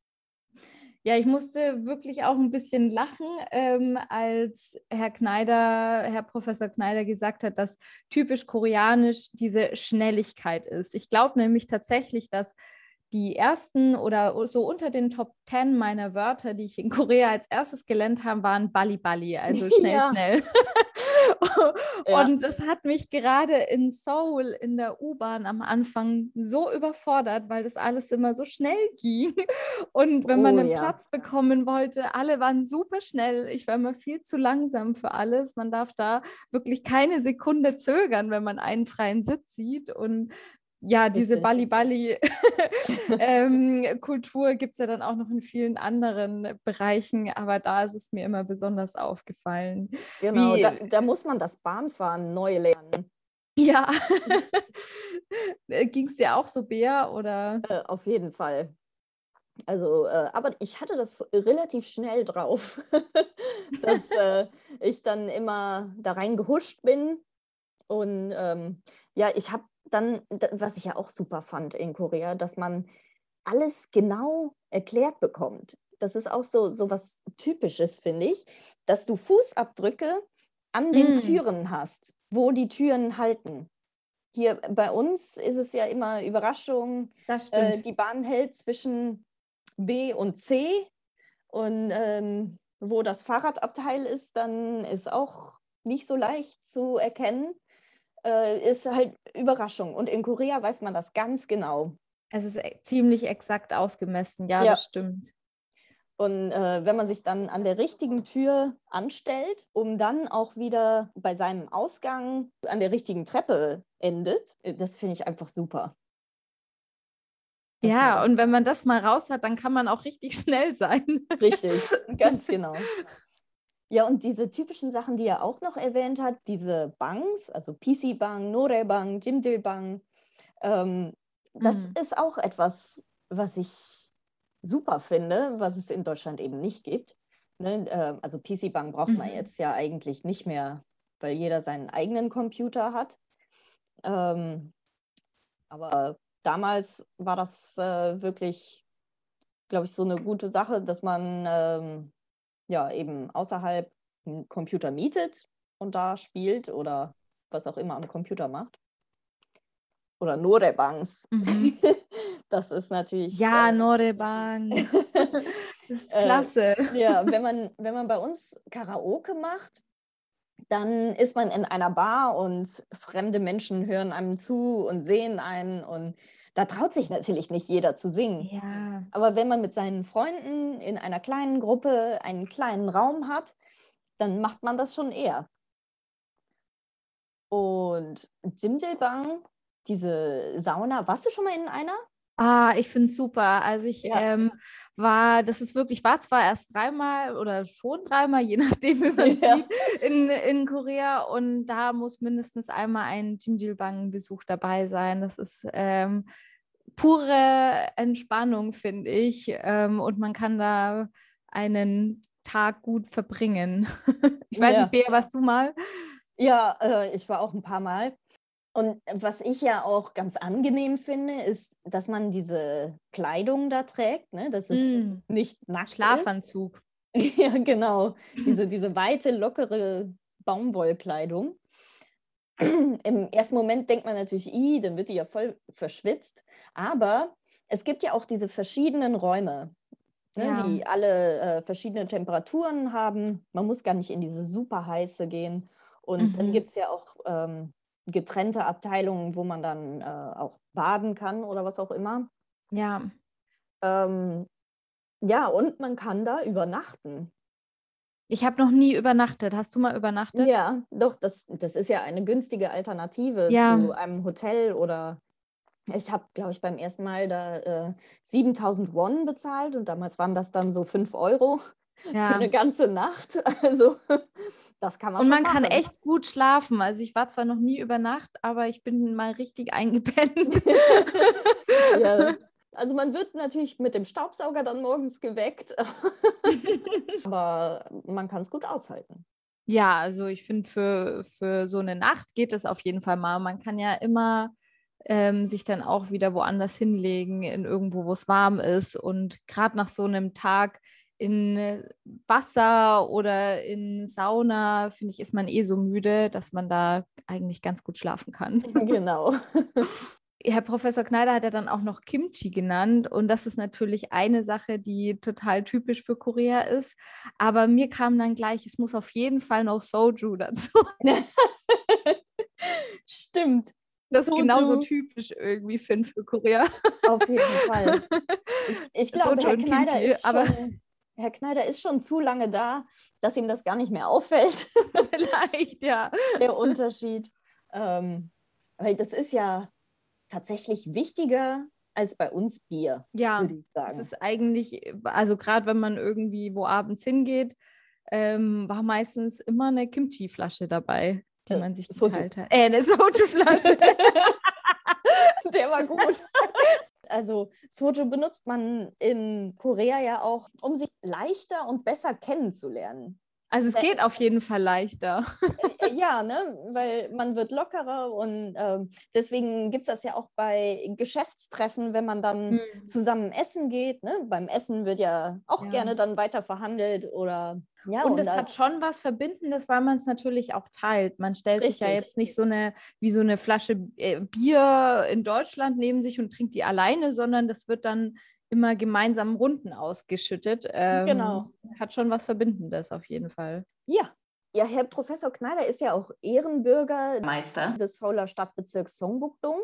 Ja, ich musste wirklich auch ein bisschen lachen, ähm, als Herr Kneider, Herr Professor Kneider gesagt hat, dass typisch koreanisch diese Schnelligkeit ist. Ich glaube nämlich tatsächlich, dass die ersten oder so unter den Top Ten meiner Wörter, die ich in Korea als erstes gelernt habe, waren Bali Bali, also (laughs) schnell, ja. schnell. (laughs) und es hat mich gerade in Seoul in der U-Bahn am Anfang so überfordert, weil das alles immer so schnell (laughs) ging. Und wenn man oh, einen ja. Platz bekommen wollte, alle waren super schnell. Ich war immer viel zu langsam für alles. Man darf da wirklich keine Sekunde zögern, wenn man einen freien Sitz sieht. Und ja, diese Bali-Bali-Kultur (laughs) ähm, gibt es ja dann auch noch in vielen anderen Bereichen, aber da ist es mir immer besonders aufgefallen. Genau, da, da, muss man das Bahnfahren neu lernen. Ja. (laughs) Ging es dir auch so, Bea? Oder? Äh, auf jeden Fall. Also, äh, aber ich hatte das relativ schnell drauf, (laughs) dass äh, ich dann immer da reingehuscht bin. Und ähm, ja, ich habe dann, was ich ja auch super fand in Korea, dass man alles genau erklärt bekommt. das ist auch so, so was Typisches, finde ich, dass du Fußabdrücke an den Mm. Türen hast, wo die Türen halten. Hier bei uns ist es ja immer Überraschung, äh, die Bahn hält zwischen B und C und ähm, wo das Fahrradabteil ist, dann ist auch nicht so leicht zu erkennen. Äh, ist halt Überraschung. Und in Korea weiß man das ganz genau. es ist e- ziemlich exakt ausgemessen. Ja, Ja. das stimmt. Und äh, wenn man sich dann an der richtigen Tür anstellt, um dann auch wieder bei seinem Ausgang an der richtigen Treppe endet, äh, das finde ich einfach super. Ja, und wenn man das mal raus hat, dann kann man auch richtig (laughs) schnell sein. Richtig, ganz genau. Ja, und diese typischen Sachen, die er auch noch erwähnt hat, diese Bangs, also PC-Bang, Nore-Bang, Jimdil-Bang, ähm, das Mhm. ist auch etwas, was ich super finde, was es in Deutschland eben nicht gibt. Ne? äh, also PC-Bang braucht man Mhm. jetzt ja eigentlich nicht mehr, weil jeder seinen eigenen Computer hat. Ähm, aber damals war das äh, wirklich, glaube ich, so eine gute Sache, dass man ähm, ja eben außerhalb einen Computer mietet und da spielt oder was auch immer am Computer macht. Oder Norebangs. Mhm. (laughs) Das ist natürlich. Ja, äh, Norebang. (laughs) Das ist Äh, klasse. ja, wenn man, wenn man bei uns Karaoke macht, dann ist man in einer Bar und fremde Menschen hören einem zu und sehen einen und da traut sich natürlich nicht jeder zu singen. Ja. Aber wenn man mit seinen Freunden in einer kleinen Gruppe einen kleinen Raum hat, dann macht man das schon eher. Und Jimjilbang, diese Sauna, warst du schon mal in einer? Ah, ich finde es super. Also ich Ja. ähm, war, das ist wirklich, war zwar erst dreimal oder schon dreimal, (laughs) je nachdem, wie man Ja. sieht, in, in Korea und da muss mindestens einmal ein Jimjilbang-Besuch dabei sein. Das ist ähm, pure Entspannung, finde ich. Ähm, und man kann da einen Tag gut verbringen. (laughs) Ich weiß Ja. nicht, Bea, warst du mal? Ja, äh, ich war auch ein paar Mal. Und was ich ja auch ganz angenehm finde, ist, dass man diese Kleidung da trägt, ne? dass es Mm. nicht nackt Schlafanzug. ist. (laughs) Ja, genau. (laughs) Diese, diese weite, lockere Baumwollkleidung. (clears throat) Im ersten Moment denkt man natürlich, i, dann wird die ja voll verschwitzt. Aber es gibt ja auch diese verschiedenen Räume, ne, Ja. die alle äh, verschiedene Temperaturen haben. Man muss gar nicht in diese super heiße gehen. Und dann Mhm. gibt es ja auch ähm, getrennte Abteilungen, wo man dann äh, auch baden kann oder was auch immer. Ja. Ähm, ja, und man kann da übernachten. Ich habe noch nie übernachtet. Hast du mal übernachtet? Ja, doch, das, das ist ja eine günstige Alternative Ja. zu einem Hotel oder ich habe, glaube ich, beim ersten Mal da äh, 7000 Won bezahlt und damals waren das dann so 5 Euro für Ja. eine ganze Nacht. (laughs) Also das kann man Und man kann machen. echt gut schlafen. Also ich war zwar noch nie über Nacht, aber ich bin mal richtig eingepennt. (laughs) ja, (laughs) also man wird natürlich mit dem Staubsauger dann morgens geweckt, (laughs) (laughs) aber man kann es gut aushalten. Ja, also ich finde, für, für so eine Nacht geht es auf jeden Fall mal. Man kann ja immer ähm, sich dann auch wieder woanders hinlegen, in irgendwo, wo es warm ist. Und gerade nach so einem Tag in Wasser oder in Sauna, finde ich, ist man eh so müde, dass man da eigentlich ganz gut schlafen kann. (laughs) Genau. Herr Professor Kneider hat ja dann auch noch Kimchi genannt und das ist natürlich eine Sache, die total typisch für Korea ist. Aber mir kam dann gleich, es muss auf jeden Fall noch Soju (laughs) dazu. Stimmt, Das ist Soju. genauso typisch irgendwie finde für Korea. auf jeden Fall. (laughs) Ich, ich glaube, Soju Herr Kneider, Kimchi, ist aber- schon, Herr Kneider ist schon zu lange da, dass ihm das gar nicht mehr auffällt, (laughs) Vielleicht, ja. der Unterschied. Ähm, weil das ist ja tatsächlich wichtiger als bei uns Bier, Ja, würde ich es sagen. ist eigentlich, also gerade wenn man irgendwie wo abends hingeht, ähm, war meistens immer eine Kimchi-Flasche dabei, die Äh, man sich Soju. geteilt hat. Äh, eine Soju-Flasche. (laughs) Der war gut. Also Soju benutzt man in Korea ja auch, um sich leichter und besser kennenzulernen. Also es Äh, geht auf jeden Fall leichter. Äh, (laughs) Ja, ne? weil man wird lockerer und ähm, deswegen gibt es das ja auch bei Geschäftstreffen, wenn man dann Hm. zusammen essen geht. Ne? Beim Essen wird ja auch Ja. gerne dann weiter verhandelt oder ja, Und es da- hat schon was Verbindendes, weil man es natürlich auch teilt. Man stellt sich ja Richtig. jetzt nicht so eine, wie so eine Flasche äh, Bier in Deutschland neben sich und trinkt die alleine, sondern das wird dann immer gemeinsam Runden ausgeschüttet. Ähm, Genau. Hat schon was Verbindendes auf jeden Fall. Ja. Ja, Herr Professor Kneider ist ja auch Ehrenbürger Meister. des Seouler Stadtbezirks Songbukdong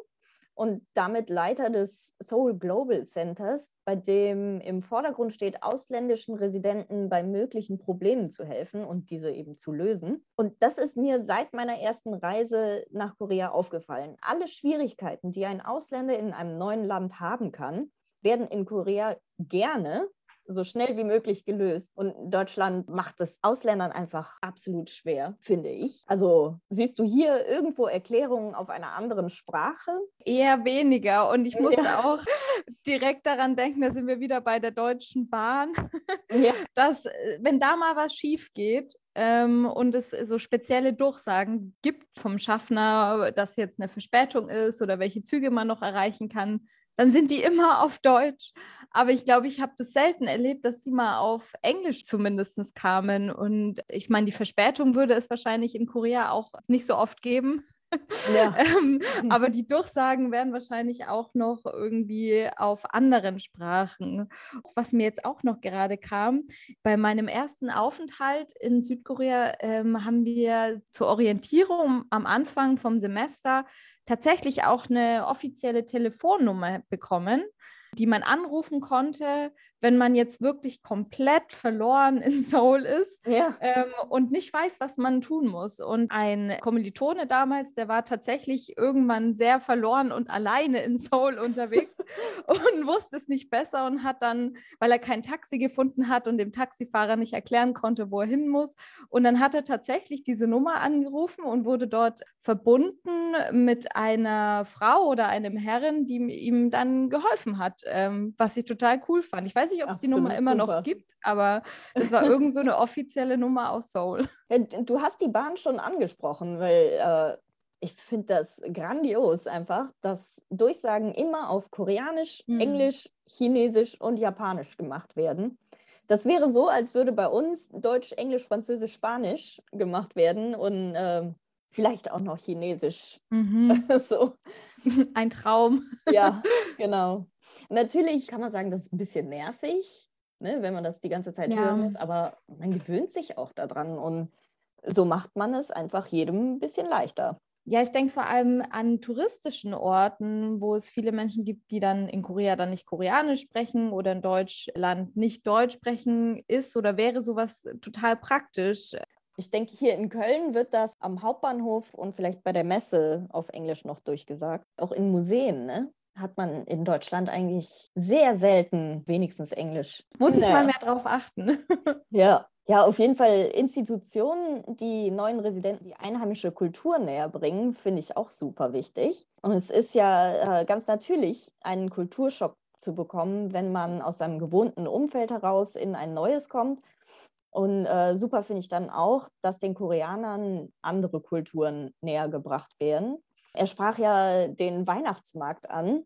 und damit Leiter des Seoul Global Centers, bei dem im Vordergrund steht, ausländischen Residenten bei möglichen Problemen zu helfen und diese eben zu lösen. Und das ist mir seit meiner ersten Reise nach Korea aufgefallen. Alle Schwierigkeiten, die ein Ausländer in einem neuen Land haben kann, werden in Korea gerne so schnell wie möglich gelöst. Und Deutschland macht es Ausländern einfach absolut schwer, finde ich. Also siehst du hier irgendwo Erklärungen auf einer anderen Sprache? Eher weniger. Und ich muss Ja. auch direkt daran denken, da sind wir wieder bei der Deutschen Bahn. Ja. dass, wenn da mal was schief geht ähm, und es so spezielle Durchsagen gibt vom Schaffner, dass jetzt eine Verspätung ist oder welche Züge man noch erreichen kann, dann sind die immer auf Deutsch. Aber ich glaube, ich habe das selten erlebt, dass sie mal auf Englisch zumindest kamen. Und ich meine, die Verspätung würde es wahrscheinlich in Korea auch nicht so oft geben. Ja. (laughs) Ähm, aber die Durchsagen werden wahrscheinlich auch noch irgendwie auf anderen Sprachen. Was mir jetzt auch noch gerade kam, bei meinem ersten Aufenthalt in Südkorea ähm, haben wir zur Orientierung am Anfang vom Semester tatsächlich auch eine offizielle Telefonnummer bekommen, die man anrufen konnte, wenn man jetzt wirklich komplett verloren in Seoul ist Ja. ähm, und nicht weiß, was man tun muss. Und ein Kommilitone damals, der war tatsächlich irgendwann sehr verloren und alleine in Seoul unterwegs (laughs) und wusste es nicht besser und hat dann, weil er kein Taxi gefunden hat und dem Taxifahrer nicht erklären konnte, wo er hin muss. Und dann hat er tatsächlich diese Nummer angerufen und wurde dort verbunden mit einer Frau oder einem Herren, die ihm dann geholfen hat, ähm, was ich total cool fand. Ich weiß nicht, ob es die Nummer immer super. noch gibt, aber es war irgend so eine offizielle Nummer aus Seoul. (laughs) Ja, Du hast die Bahn schon angesprochen, weil äh, ich finde das grandios einfach, dass Durchsagen immer auf Koreanisch, Mhm. Englisch, Chinesisch und Japanisch gemacht werden. Das wäre so, als würde bei uns Deutsch, Englisch, Französisch, Spanisch gemacht werden und ähm, vielleicht auch noch Chinesisch. Mhm. (laughs) so. Ein Traum. Ja, (laughs) genau. Natürlich kann man sagen, das ist ein bisschen nervig, ne, wenn man das die ganze Zeit Ja. hören muss, aber man gewöhnt sich auch daran und so macht man es einfach jedem ein bisschen leichter. Ja, ich denke vor allem an touristischen Orten, wo es viele Menschen gibt, die dann in Korea dann nicht Koreanisch sprechen oder in Deutschland nicht Deutsch sprechen, ist oder wäre sowas total praktisch. Ich denke, hier in Köln wird das am Hauptbahnhof und vielleicht bei der Messe auf Englisch noch durchgesagt. Auch in Museen, ne? Hat man in Deutschland eigentlich sehr selten wenigstens Englisch. Muss ich Naja. mal mehr drauf achten. (laughs) Ja, ja, auf jeden Fall Institutionen, die neuen Residenten die einheimische Kultur näher bringen, finde ich auch super wichtig. Und es ist ja äh, ganz natürlich, einen Kulturschock zu bekommen, wenn man aus seinem gewohnten Umfeld heraus in ein neues kommt. Und äh, super finde ich dann auch, dass den Koreanern andere Kulturen näher gebracht werden. Er sprach ja den Weihnachtsmarkt an.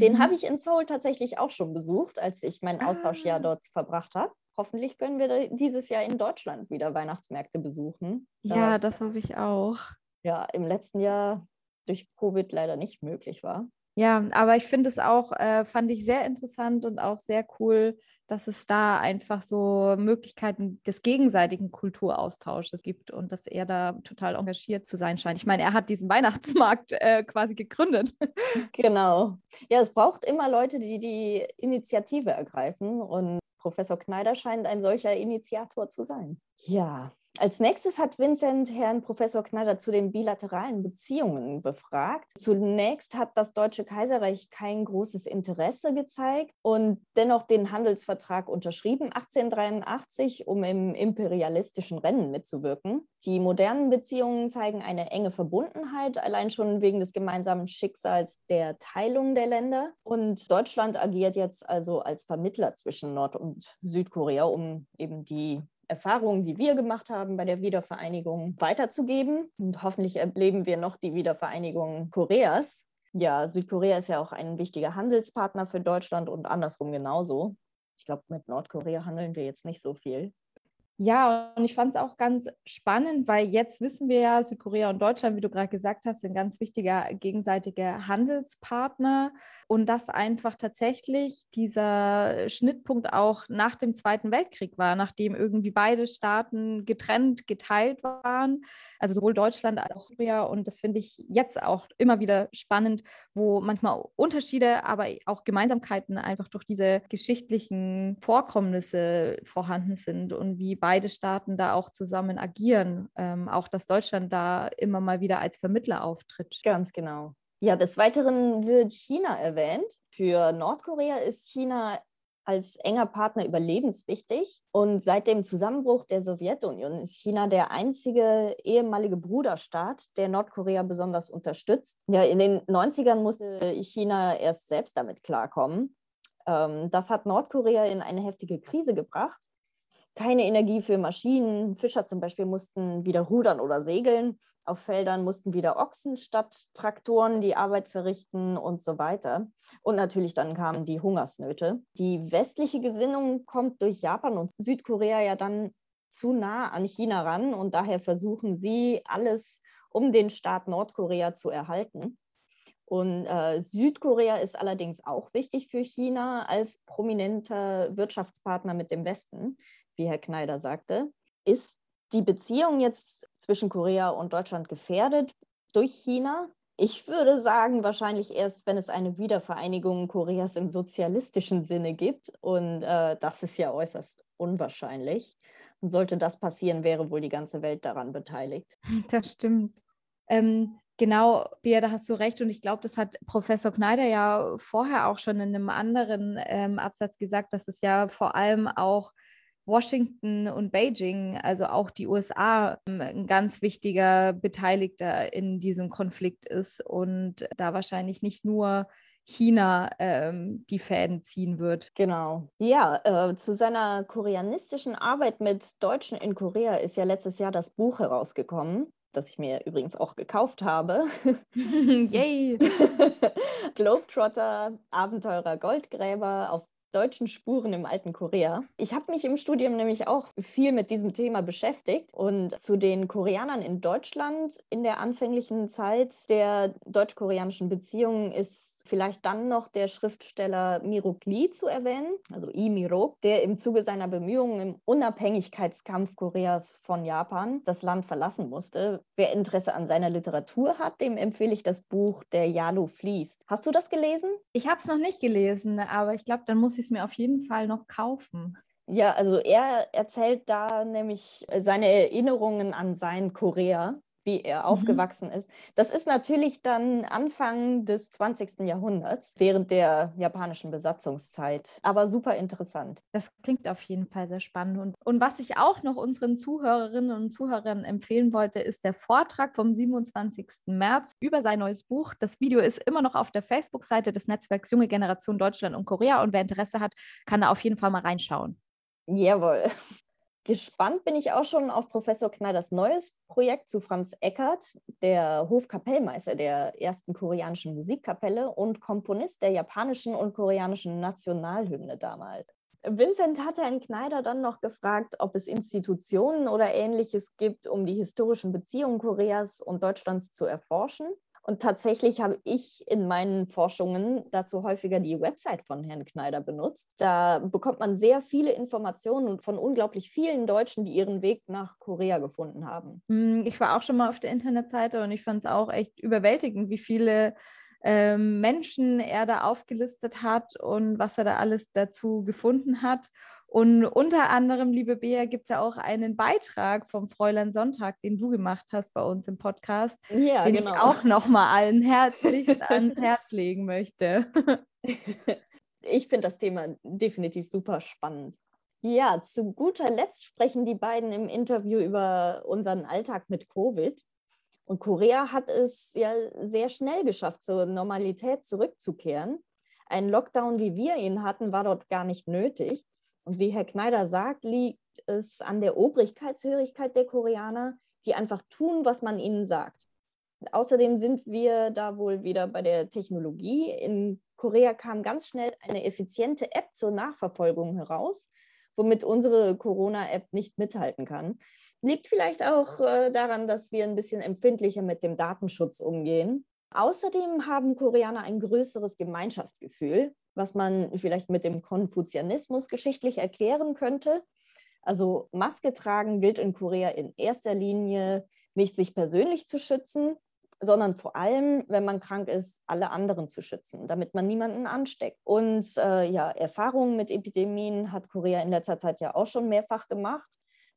Den Mhm. habe ich in Seoul tatsächlich auch schon besucht, als ich mein Austauschjahr Ah. dort verbracht habe. Hoffentlich können wir dieses Jahr in Deutschland wieder Weihnachtsmärkte besuchen. Da Ja, das hoffe ich auch. ja im letzten Jahr durch Covid leider nicht möglich war. Ja, aber ich finde es auch, äh, fand ich sehr interessant und auch sehr cool, dass es da einfach so Möglichkeiten des gegenseitigen Kulturaustausches gibt und dass er da total engagiert zu sein scheint. Ich meine, er hat diesen (laughs) Weihnachtsmarkt äh, quasi gegründet. Genau. Ja, es braucht immer Leute, die die Initiative ergreifen und Professor Kneider scheint ein solcher Initiator zu sein. Ja, als nächstes hat Vincent Herrn Professor Kneider zu den bilateralen Beziehungen befragt. Zunächst hat das Deutsche Kaiserreich kein großes Interesse gezeigt und dennoch den Handelsvertrag unterschrieben, 1883, um im imperialistischen Rennen mitzuwirken. Die modernen Beziehungen zeigen eine enge Verbundenheit, allein schon wegen des gemeinsamen Schicksals der Teilung der Länder. Und Deutschland agiert jetzt also als Vermittler zwischen Nord- und Südkorea, um eben die Erfahrungen, die wir gemacht haben bei der Wiedervereinigung, weiterzugeben. Und hoffentlich erleben wir noch die Wiedervereinigung Koreas. Ja, Südkorea ist ja auch ein wichtiger Handelspartner für Deutschland und andersrum genauso. Ich glaube, mit Nordkorea handeln wir jetzt nicht so viel. Ja, und ich fand es auch ganz spannend, weil jetzt wissen wir ja, Südkorea und Deutschland, wie du gerade gesagt hast, sind ganz wichtiger gegenseitige Handelspartner und dass einfach tatsächlich dieser Schnittpunkt auch nach dem Zweiten Weltkrieg war, nachdem irgendwie beide Staaten getrennt, geteilt waren, also sowohl Deutschland als auch Korea und das finde ich jetzt auch immer wieder spannend, wo manchmal Unterschiede, aber auch Gemeinsamkeiten einfach durch diese geschichtlichen Vorkommnisse vorhanden sind und wie beide Staaten da auch zusammen agieren. Ähm, auch dass Deutschland da immer mal wieder als Vermittler auftritt. Ganz genau. Ja, des Weiteren wird China erwähnt. Für Nordkorea ist China als enger Partner überlebenswichtig. Und seit dem Zusammenbruch der Sowjetunion ist China der einzige ehemalige Bruderstaat, der Nordkorea besonders unterstützt. Ja, in den 90ern musste China erst selbst damit klarkommen. Ähm, das hat Nordkorea in eine heftige Krise gebracht keine Energie für Maschinen. Fischer zum Beispiel mussten wieder rudern oder segeln. Auf Feldern mussten wieder Ochsen statt Traktoren die Arbeit verrichten und so weiter. Und natürlich dann kamen die Hungersnöte. Die westliche Gesinnung kommt durch Japan und Südkorea ja dann zu nah an China ran und daher versuchen sie alles, um den Staat Nordkorea zu erhalten. Und äh, Südkorea ist allerdings auch wichtig für China als prominenter Wirtschaftspartner mit dem Westen wie Herr Kneider sagte. Ist die Beziehung jetzt zwischen Korea und Deutschland gefährdet durch China? Ich würde sagen, wahrscheinlich erst, wenn es eine Wiedervereinigung Koreas im sozialistischen Sinne gibt. Und äh, das ist ja äußerst unwahrscheinlich. Und sollte das passieren, wäre wohl die ganze Welt daran beteiligt. (laughs) Das stimmt. Ähm, genau, Bea, da hast du recht. Und ich glaube, das hat Professor Kneider ja vorher auch schon in einem anderen ähm, Absatz gesagt, dass es ja vor allem auch Washington und Beijing, also auch die USA, ähm, ein ganz wichtiger Beteiligter in diesem Konflikt ist und da wahrscheinlich nicht nur China ähm, die Fäden ziehen wird. Genau. Ja, äh, zu seiner koreanistischen Arbeit mit Deutschen in Korea ist ja letztes Jahr das Buch herausgekommen das ich mir übrigens auch gekauft habe. (laughs) Yay! (laughs) Globetrotter, Abenteurer, Goldgräber auf deutschen Spuren im alten Korea. Ich habe mich im Studium nämlich auch viel mit diesem Thema beschäftigt und zu den Koreanern in Deutschland in der anfänglichen Zeit der deutsch-koreanischen Beziehungen ist vielleicht dann noch der Schriftsteller Mirok Lee zu erwähnen, also I Mirok, der im Zuge seiner Bemühungen im Unabhängigkeitskampf Koreas von Japan das Land verlassen musste. Wer Interesse an seiner Literatur hat, dem empfehle ich das Buch Der Yalu fließt. Hast du das gelesen? Ich habe es noch nicht gelesen, aber ich glaube, dann muss ich es mir auf jeden Fall noch kaufen. Ja, also er erzählt da nämlich seine Erinnerungen an sein Korea wie er mhm. aufgewachsen ist. Das ist natürlich dann Anfang des 20. Jahrhunderts, während der japanischen Besatzungszeit. Aber super interessant. Das klingt auf jeden Fall sehr spannend. Und, und was ich auch noch unseren Zuhörerinnen und Zuhörern empfehlen wollte, ist der Vortrag vom 27. März über sein neues Buch. Das Video ist immer noch auf der Facebook-Seite des Netzwerks Junge Generation Deutschland und Korea. Und wer Interesse hat, kann da auf jeden Fall mal reinschauen. Jawohl. Gespannt bin ich auch schon auf Professor Kneiders neues Projekt zu Franz Eckert, der Hofkapellmeister der ersten koreanischen Musikkapelle und Komponist der japanischen und koreanischen Nationalhymne damals. Vincent hatte Herrn Kneider dann noch gefragt, ob es Institutionen oder ähnliches gibt, um die historischen Beziehungen Koreas und Deutschlands zu erforschen. Und tatsächlich habe ich in meinen Forschungen dazu häufiger die Website von Herrn Kneider benutzt. Da bekommt man sehr viele Informationen von unglaublich vielen Deutschen, die ihren Weg nach Korea gefunden haben. Hm, ich war auch schon mal auf der Internetseite und ich fand es auch echt überwältigend, wie viele ähm, Menschen er da aufgelistet hat und was er da alles dazu gefunden hat. Und unter anderem, liebe Bea, gibt es ja auch einen Beitrag vom Fräulein Sonntag, den du gemacht hast bei uns im Podcast, ja, den genau. ich auch nochmal allen (laughs) herzlich ans Herz legen möchte. (laughs) ich finde das Thema definitiv super spannend. Ja, zu guter Letzt sprechen die beiden im Interview über unseren Alltag mit Covid. Und Korea hat es ja sehr schnell geschafft, zur Normalität zurückzukehren. Ein Lockdown, wie wir ihn hatten, war dort gar nicht nötig. Und wie Herr Kneider sagt, liegt es an der Obrigkeitshörigkeit der Koreaner, die einfach tun, was man ihnen sagt. Außerdem sind wir da wohl wieder bei der Technologie. In Korea kam ganz schnell eine effiziente App zur Nachverfolgung heraus, womit unsere Corona-App nicht mithalten kann. Liegt vielleicht auch äh, daran, dass wir ein bisschen empfindlicher mit dem Datenschutz umgehen. Außerdem haben Koreaner ein größeres Gemeinschaftsgefühl, was man vielleicht mit dem Konfuzianismus geschichtlich erklären könnte. Also Maske tragen gilt in Korea in erster Linie nicht sich persönlich zu schützen, sondern vor allem, wenn man krank ist, alle anderen zu schützen, damit man niemanden ansteckt. Und äh, ja, Erfahrungen mit Epidemien hat Korea in letzter Zeit ja auch schon mehrfach gemacht.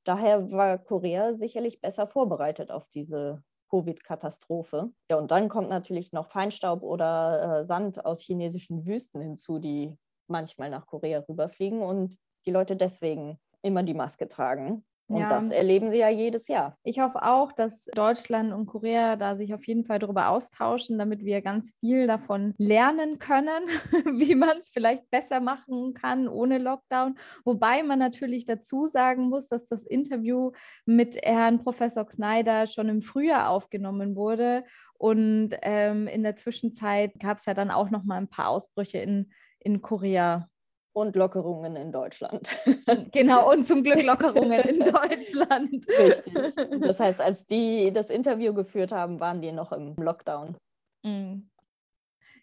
Daher war Korea sicherlich besser vorbereitet auf diese Covid-Katastrophe. Ja, und dann kommt natürlich noch Feinstaub oder äh, Sand aus chinesischen Wüsten hinzu, die manchmal nach Korea rüberfliegen und die Leute deswegen immer die Maske tragen. Und ja. das erleben sie ja jedes Jahr. Ich hoffe auch, dass Deutschland und Korea da sich auf jeden Fall darüber austauschen, damit wir ganz viel davon lernen können, (laughs) wie man es vielleicht besser machen kann ohne Lockdown. Wobei man natürlich dazu sagen muss, dass das Interview mit Herrn Professor Kneider schon im Frühjahr aufgenommen wurde. Und ähm, in der Zwischenzeit gab es ja dann auch noch mal ein paar Ausbrüche in, in Korea und Lockerungen in Deutschland. (laughs) Genau, und zum Glück Lockerungen in Deutschland. (laughs) Richtig. (laughs) Das heißt, als die das Interview geführt haben, waren die noch im Lockdown. Mhm.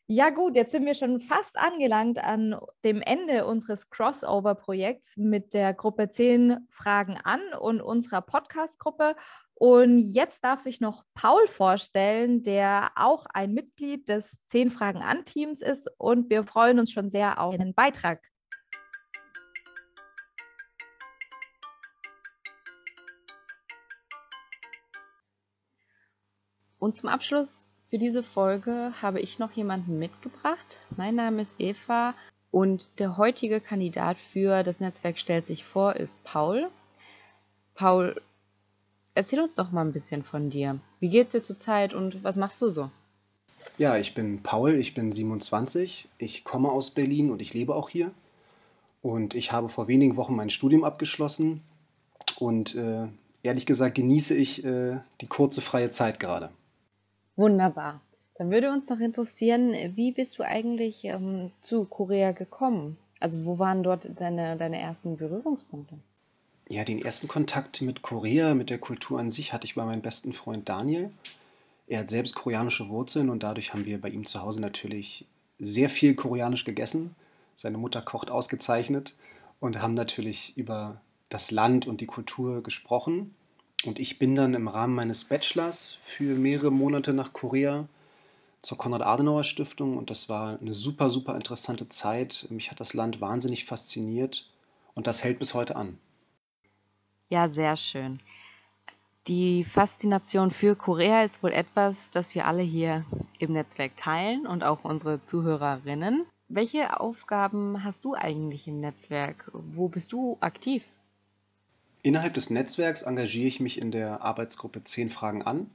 Ja gut, jetzt sind wir schon fast angelangt an dem Ende unseres Crossover-Projekts mit der Gruppe 10 Fragen an und unserer Podcast-Gruppe. Und jetzt darf sich noch Paul vorstellen, der auch ein Mitglied des 10 Fragen an Teams ist. Und wir freuen uns schon sehr auf einen Beitrag. Und zum Abschluss für diese Folge habe ich noch jemanden mitgebracht. Mein Name ist Eva und der heutige Kandidat für das Netzwerk stellt sich vor ist Paul. Paul, erzähl uns doch mal ein bisschen von dir. Wie geht's dir zurzeit und was machst du so? Ja, ich bin Paul, ich bin 27, ich komme aus Berlin und ich lebe auch hier. Und ich habe vor wenigen Wochen mein Studium abgeschlossen und äh, ehrlich gesagt genieße ich äh, die kurze freie Zeit gerade. Wunderbar. Dann würde uns noch interessieren, wie bist du eigentlich ähm, zu Korea gekommen? Also wo waren dort deine, deine ersten Berührungspunkte? Ja, den ersten Kontakt mit Korea, mit der Kultur an sich, hatte ich bei meinem besten Freund Daniel. Er hat selbst koreanische Wurzeln und dadurch haben wir bei ihm zu Hause natürlich sehr viel koreanisch gegessen. Seine Mutter kocht ausgezeichnet und haben natürlich über das Land und die Kultur gesprochen. Und ich bin dann im Rahmen meines Bachelors für mehrere Monate nach Korea zur Konrad-Adenauer-Stiftung und das war eine super, super interessante Zeit. Mich hat das Land wahnsinnig fasziniert und das hält bis heute an. Ja, sehr schön. Die Faszination für Korea ist wohl etwas, das wir alle hier im Netzwerk teilen und auch unsere Zuhörerinnen. Welche Aufgaben hast du eigentlich im Netzwerk? Wo bist du aktiv? Innerhalb des Netzwerks engagiere ich mich in der Arbeitsgruppe 10 Fragen an.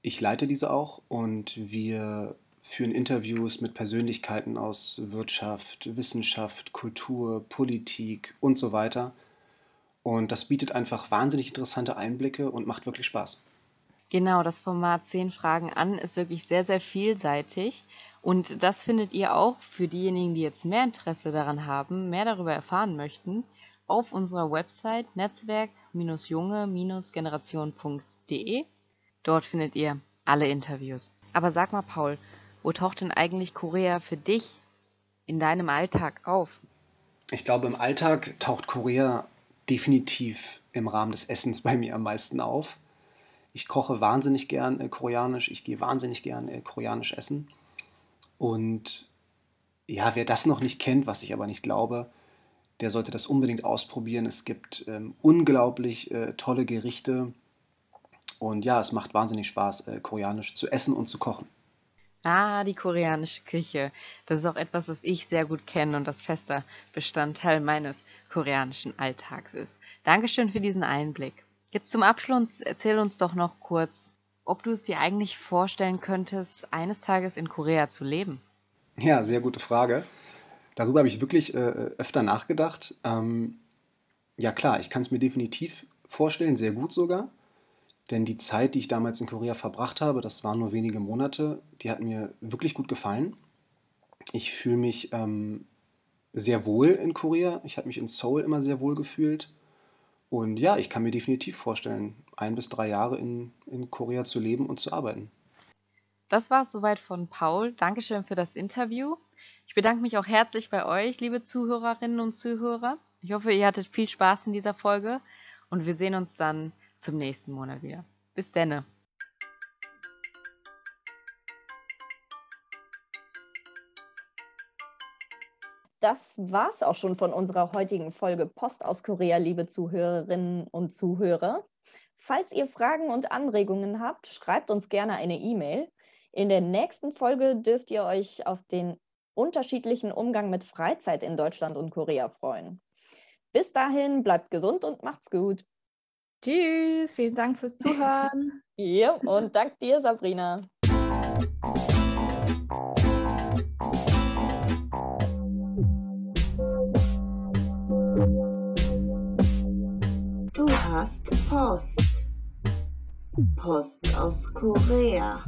Ich leite diese auch und wir führen Interviews mit Persönlichkeiten aus Wirtschaft, Wissenschaft, Kultur, Politik und so weiter. Und das bietet einfach wahnsinnig interessante Einblicke und macht wirklich Spaß. Genau, das Format 10 Fragen an ist wirklich sehr, sehr vielseitig. Und das findet ihr auch für diejenigen, die jetzt mehr Interesse daran haben, mehr darüber erfahren möchten auf unserer Website netzwerk-junge-generation.de. Dort findet ihr alle Interviews. Aber sag mal, Paul, wo taucht denn eigentlich Korea für dich in deinem Alltag auf? Ich glaube, im Alltag taucht Korea definitiv im Rahmen des Essens bei mir am meisten auf. Ich koche wahnsinnig gern äh, koreanisch, ich gehe wahnsinnig gern äh, koreanisch essen. Und ja, wer das noch nicht kennt, was ich aber nicht glaube, der sollte das unbedingt ausprobieren. Es gibt ähm, unglaublich äh, tolle Gerichte und ja, es macht wahnsinnig Spaß, äh, koreanisch zu essen und zu kochen. Ah, die koreanische Küche. Das ist auch etwas, was ich sehr gut kenne und das fester Bestandteil meines koreanischen Alltags ist. Dankeschön für diesen Einblick. Jetzt zum Abschluss erzähl uns doch noch kurz, ob du es dir eigentlich vorstellen könntest, eines Tages in Korea zu leben. Ja, sehr gute Frage. Darüber habe ich wirklich äh, öfter nachgedacht. Ähm, Ja klar, ich kann es mir definitiv vorstellen, sehr gut sogar. Denn die Zeit, die ich damals in Korea verbracht habe, das waren nur wenige Monate, die hat mir wirklich gut gefallen. Ich fühle mich ähm, sehr wohl in Korea. Ich habe mich in Seoul immer sehr wohl gefühlt. Und ja, ich kann mir definitiv vorstellen, ein bis drei Jahre in, in Korea zu leben und zu arbeiten. Das war es soweit von Paul. Dankeschön für das Interview. Ich bedanke mich auch herzlich bei euch, liebe Zuhörerinnen und Zuhörer. Ich hoffe, ihr hattet viel Spaß in dieser Folge und wir sehen uns dann zum nächsten Monat wieder. Bis denne. Das war's auch schon von unserer heutigen Folge Post aus Korea, liebe Zuhörerinnen und Zuhörer. Falls ihr Fragen und Anregungen habt, schreibt uns gerne eine E-Mail. In der nächsten Folge dürft ihr euch auf den unterschiedlichen Umgang mit Freizeit in Deutschland und Korea freuen. Bis dahin, bleibt gesund und macht's gut. Tschüss, vielen Dank fürs Zuhören. (laughs) ja, und dank dir, Sabrina. Du hast Post. Post aus Korea.